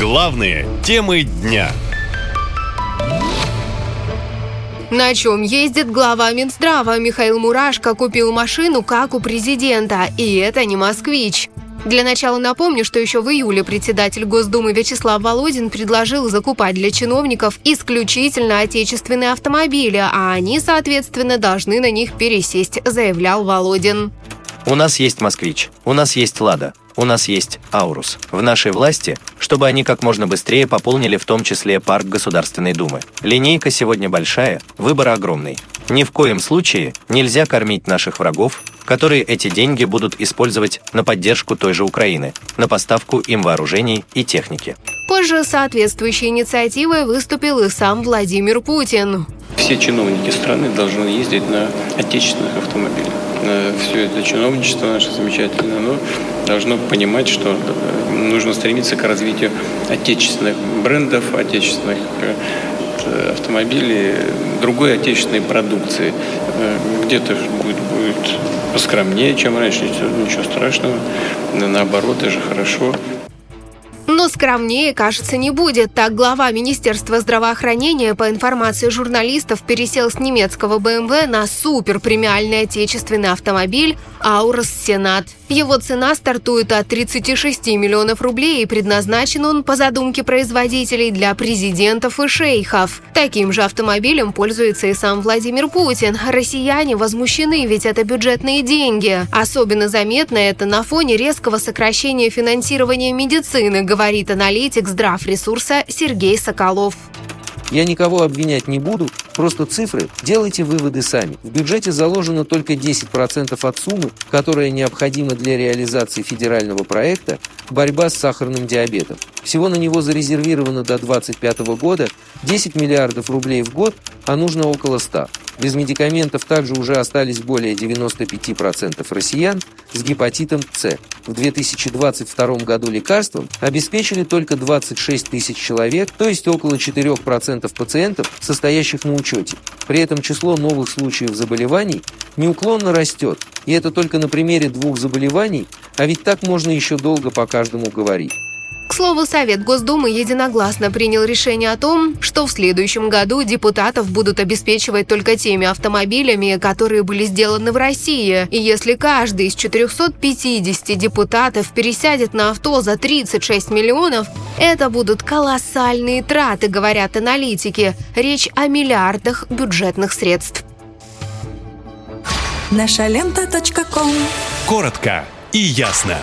Главные темы дня. На чем ездит глава Минздрава Михаил Мурашко купил машину, как у президента, и это не москвич. Для начала напомню, что еще в июле председатель Госдумы Вячеслав Володин предложил закупать для чиновников исключительно отечественные автомобили, а они, соответственно, должны на них пересесть, заявлял Володин. У нас есть «Москвич», у нас есть «Лада», у нас есть «Аурус». В нашей власти, чтобы они как можно быстрее пополнили в том числе парк Государственной Думы. Линейка сегодня большая, выбор огромный. Ни в коем случае нельзя кормить наших врагов, которые эти деньги будут использовать на поддержку той же Украины, на поставку им вооружений и техники. Позже соответствующей инициативой выступил и сам Владимир Путин. Все чиновники страны должны ездить на отечественных автомобилях все это чиновничество наше замечательное, оно должно понимать, что э, нужно стремиться к развитию отечественных брендов, отечественных э, автомобилей, другой отечественной продукции. Э, где-то будет, будет поскромнее, чем раньше, ничего страшного. Наоборот, это же хорошо. Но скромнее, кажется, не будет. Так глава Министерства здравоохранения, по информации журналистов, пересел с немецкого BMW на суперпремиальный отечественный автомобиль «Аурос Сенат». Его цена стартует от 36 миллионов рублей и предназначен он, по задумке производителей, для президентов и шейхов. Таким же автомобилем пользуется и сам Владимир Путин. Россияне возмущены, ведь это бюджетные деньги. Особенно заметно это на фоне резкого сокращения финансирования медицины, говорит аналитик здравресурса Сергей Соколов. Я никого обвинять не буду, просто цифры делайте выводы сами. В бюджете заложено только 10% от суммы, которая необходима для реализации федерального проекта «Борьба с сахарным диабетом». Всего на него зарезервировано до 2025 года 10 миллиардов рублей в год, а нужно около 100. Без медикаментов также уже остались более 95% россиян с гепатитом С. В 2022 году лекарством обеспечили только 26 тысяч человек, то есть около 4% пациентов, состоящих на учете. При этом число новых случаев заболеваний неуклонно растет, и это только на примере двух заболеваний, а ведь так можно еще долго по каждому говорить. К слову, Совет Госдумы единогласно принял решение о том, что в следующем году депутатов будут обеспечивать только теми автомобилями, которые были сделаны в России. И если каждый из 450 депутатов пересядет на авто за 36 миллионов, это будут колоссальные траты, говорят аналитики. Речь о миллиардах бюджетных средств. Наша лента. Коротко и ясно.